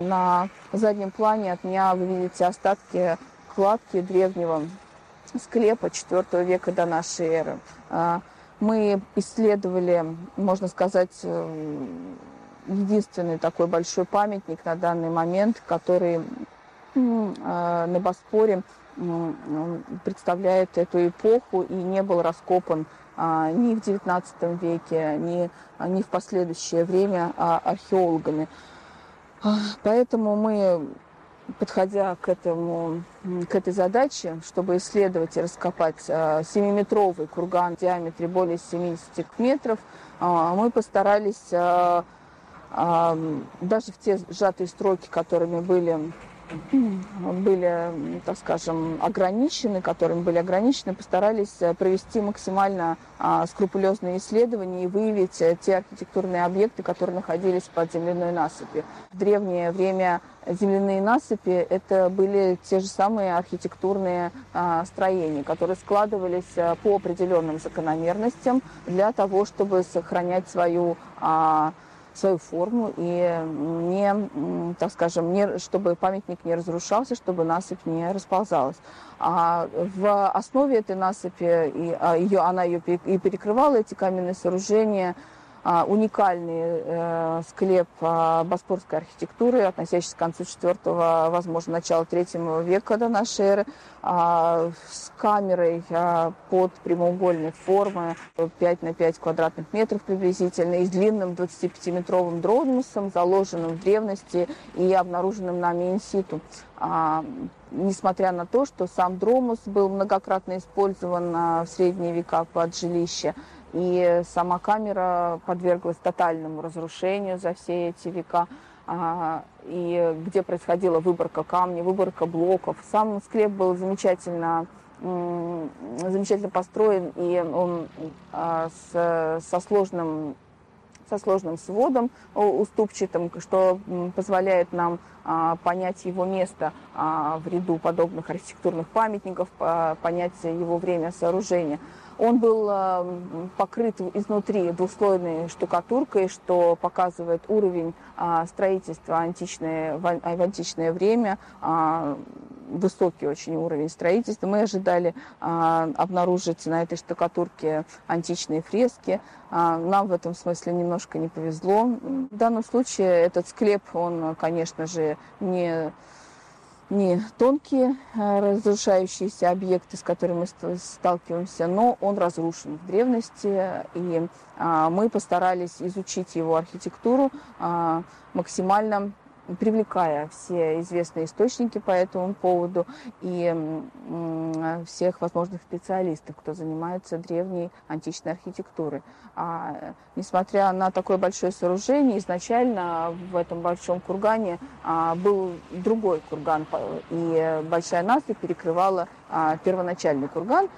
На заднем плане от меня вы видите остатки кладки древнего склепа IV века до нашей эры. А, мы исследовали, можно сказать, э, единственный такой большой памятник на данный момент, который а, на Боспоре представляет эту эпоху и не был раскопан а, ни в XIX веке, ни, ни в последующее время археологами. Поэтому мы подходя к, этому, к этой задаче, чтобы исследовать и раскопать 7-метровый а, курган в диаметре более 70 метров, а, мы постарались а, даже в те сжатые строки, которыми были были, так скажем, ограничены, которыми были ограничены, постарались э, провести максимально а, скрупулезные исследования и выявить э, те архитектурные объекты, которые находились под земляной насыпью. В древнее время земляные насыпи – это были те же самые архитектурные а, строения, которые складывались а, по определенным закономерностям для того, чтобы сохранять свою а, свою форму и не, так скажем, не, чтобы памятник не разрушался, чтобы насыпь не расползалась. А в основе этой насыпи, и, а, ее, она ее и перекрывала, эти каменные сооружения – уникальный э, склеп а, боспорской архитектуры, относящийся к концу IV, возможно, начала III века до нашей эры, а, с камерой под прямоугольной формы 5 на 5 квадратных метров приблизительно и с длинным 25-метровым дронусом, заложенным в древности и обнаруженным нами инситу. Несмотря на то, что сам дромус был многократно использован в средние века под жилище, и сама камера подверглась тотальному разрушению за все эти века. А, и где происходила выборка камней, выборка блоков. Сам склеп был замечательно замечательно построен, и он а, со сложным со сложным сводом уступчатым, что позволяет нам а, понять его место в ряду подобных архитектурных памятников, понять его время сооружения. Он был э, покрыт изнутри двухслойной штукатуркой, что показывает уровень а, строительства античное, в античное время, а, высокий очень уровень строительства. Мы ожидали а, обнаружить на этой штукатурке античные фрески. Нам в этом смысле немножко не повезло. В данном случае этот склеп, он, конечно же, не не тонкие а, разрушающиеся объекты, с которыми мы сталкиваемся, но он разрушен в древности, и а, мы постарались изучить его архитектуру а, максимально привлекая все известные источники по этому поводу и всех возможных специалистов, кто занимается древней античной архитектурой. А, несмотря на такое большое сооружение, изначально в этом большом кургане а, был другой курган, и большая насыпь перекрывала а, первоначальный курган,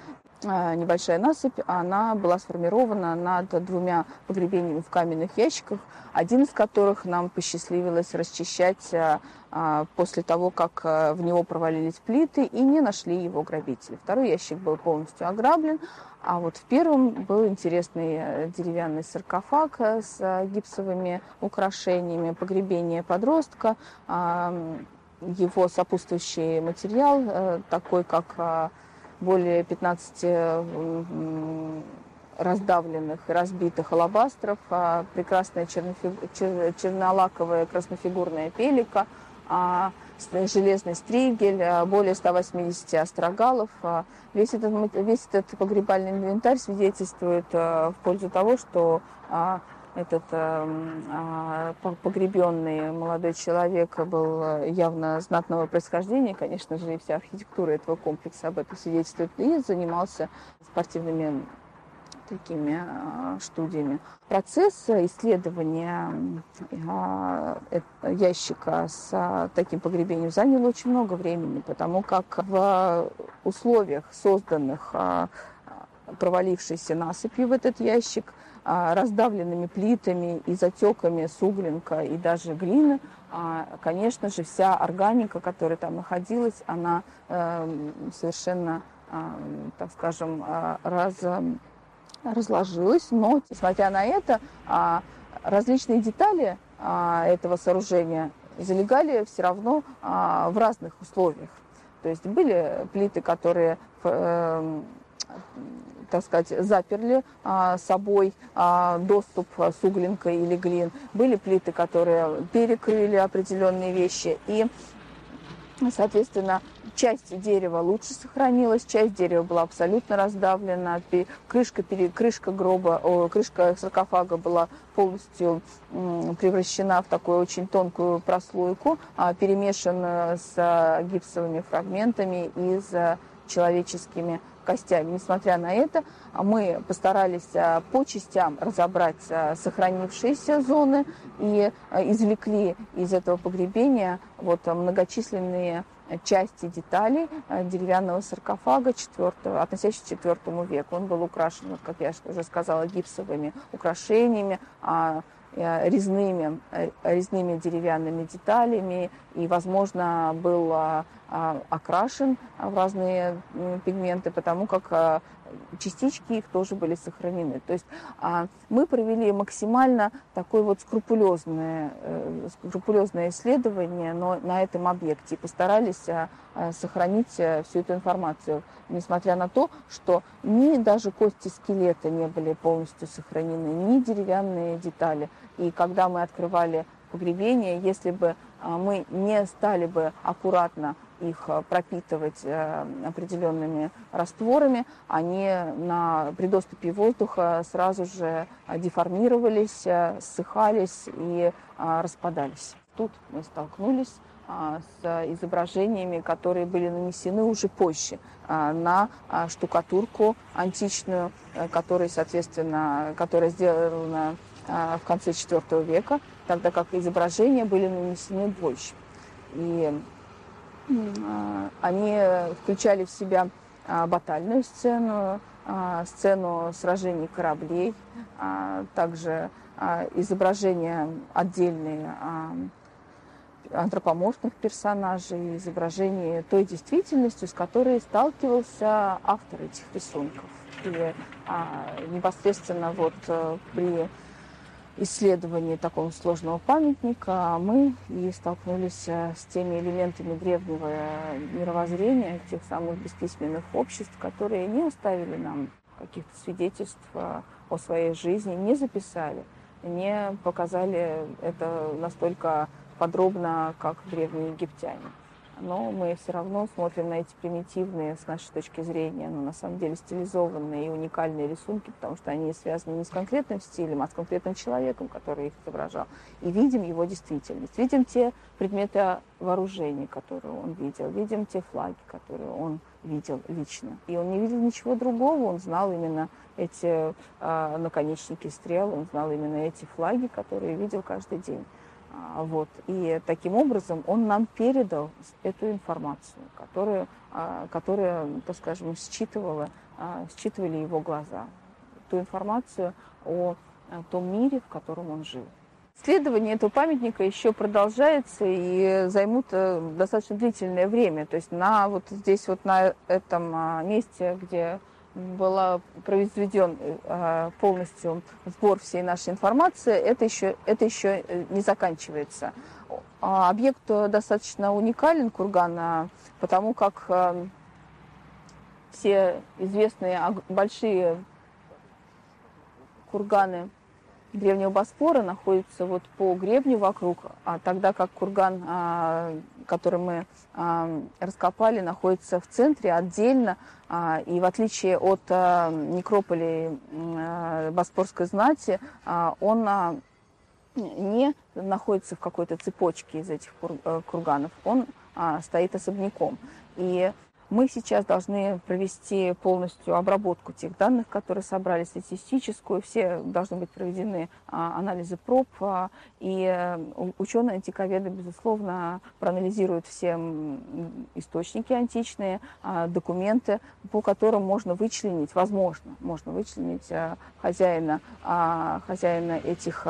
небольшая насыпь, она была сформирована над двумя погребениями в каменных ящиках, один из которых нам посчастливилось расчищать э, э, после того, как в него провалились плиты и не нашли его грабители. Второй ящик был полностью ограблен, а вот в первом был интересный деревянный саркофаг с гипсовыми украшениями, погребение подростка, его сопутствующий материал, такой как более 15 раздавленных и разбитых алабастров, а прекрасная чернофиг... чернолаковая краснофигурная пелика, а железный стригель, а более 180 острогалов. Весь этот, весь этот погребальный инвентарь свидетельствует в пользу того, что этот э, погребенный молодой человек был э, явно знатного происхождения, конечно же, и вся архитектура этого комплекса об этом свидетельствует, и занимался спортивными такими э, студиями. Процесс исследования э, ящика с таким погребением занял очень много времени, потому как в условиях, созданных провалившейся насыпью в этот ящик, а, раздавленными плитами и затеками суглинка и даже глины, а, конечно же, вся органика, которая там находилась, она эм, совершенно, а, так скажем, раз, разложилась. Но, несмотря на это, различные детали этого сооружения залегали все равно в разных условиях. То есть были плиты, которые эм, так сказать, заперли а, собой а, доступ с углинкой или глин. Были плиты, которые перекрыли определенные вещи. И, соответственно, часть дерева лучше сохранилась, часть дерева была абсолютно раздавлена. Крышка, крышка гроба, о, крышка саркофага была полностью превращена в такую очень тонкую прослойку, а, перемешанную с гипсовыми фрагментами и с человеческими костями. Несмотря на это, мы постарались а, по частям разобрать а, сохранившиеся зоны и а, извлекли из этого погребения вот многочисленные части деталей деревянного саркофага 4, относящегося к IV веку. Он был украшен, как я уже сказала, гипсовыми украшениями, резными, резными деревянными деталями и, возможно, был окрашен в разные пигменты, потому как а, частички их тоже были сохранены. То есть а, мы провели максимально такое вот скрупулезное, э, скрупулезное исследование но на этом объекте и постарались сохранить э, всю эту информацию, несмотря на то, что ни даже кости скелета не были полностью сохранены, ни деревянные детали. И когда мы открывали погребение, если бы мы не стали бы аккуратно их э, пропитывать э, определенными растворами, они на, при доступе воздуха сразу же деформировались, э, ссыхались и распадались. Тут мы столкнулись с изображениями, которые были нанесены уже позже на штукатурку античную, которая, соответственно, которая сделана в конце IV века, тогда как изображения были нанесены больше. И они включали в себя а, батальную сцену, а, сцену сражений кораблей, также изображения отдельные антропоморфных персонажей, изображения той действительностью, с которой сталкивался автор этих рисунков. И непосредственно вот э, при исследовании такого сложного памятника мы и столкнулись э, с теми элементами древнего мировоззрения, тех самых бесписьменных обществ, которые не оставили нам каких-то свидетельств э, о своей жизни, не записали, не показали это настолько подробно, как древние египтяне но мы все равно смотрим на эти примитивные, с нашей точки зрения, но на самом деле стилизованные и уникальные рисунки, потому что они связаны не с конкретным стилем, а с конкретным человеком, который их изображал. И видим его действительность. Видим те предметы вооружения, которые он видел, видим те флаги, которые он видел лично. И он не видел ничего другого, он знал именно эти э, наконечники стрел, он знал именно эти флаги, которые видел каждый день. А, вот. И таким образом он нам передал эту информацию, которую, а, которая, так скажем, считывала, а, считывали его глаза. Ту информацию о том мире, в котором он жил. Исследование этого памятника еще продолжается и займут э, достаточно длительное время. То есть на вот здесь вот на этом месте, где был произведен э, полностью сбор всей нашей информации, это еще, это еще э, не заканчивается. А объект достаточно уникален, курган, потому как э, все известные большие курганы древнего Босфора находится вот по гребню вокруг, а тогда как курган, а, который мы а, раскопали, находится в центре отдельно, а, и в отличие от некрополей Боспорской знати, он не находится в какой-то цепочке из этих э, курганов, он стоит особняком. И мы сейчас должны провести полностью обработку тех данных, которые собрали, статистическую. Все должны быть проведены а, анализы проб. А, и э, ученые антиковеды, безусловно, проанализируют все источники античные, а, документы, по которым можно вычленить, возможно, можно вычленить хозяина, хозяина этих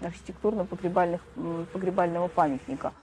архитектурно-погребального памятника.